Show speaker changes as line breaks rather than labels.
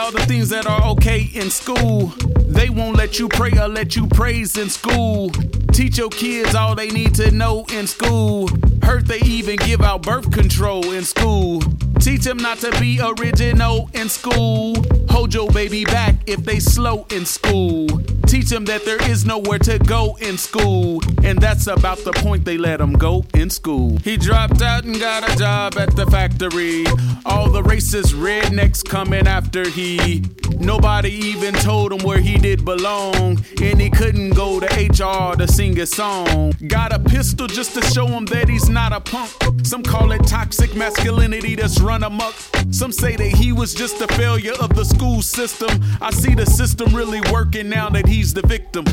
all the things that are okay in school. They won't let you pray or let you praise in school. Teach your kids all they need to know in school. Hurt they even give out birth control in school. Teach them not to be original in school. Hold baby back if they slow in school. Teach them that there is nowhere to go in school. And that's about the point they let him go in school. He dropped out and got a job at the factory. All the racist rednecks coming after he. Nobody even told him where he did belong. And he couldn't go to HR to sing a song. Got a pistol just to show him that he's not a punk. Some call it toxic masculinity that's run amok. Some say that he was just a failure of the school system. I see the system really working now that he's the victim.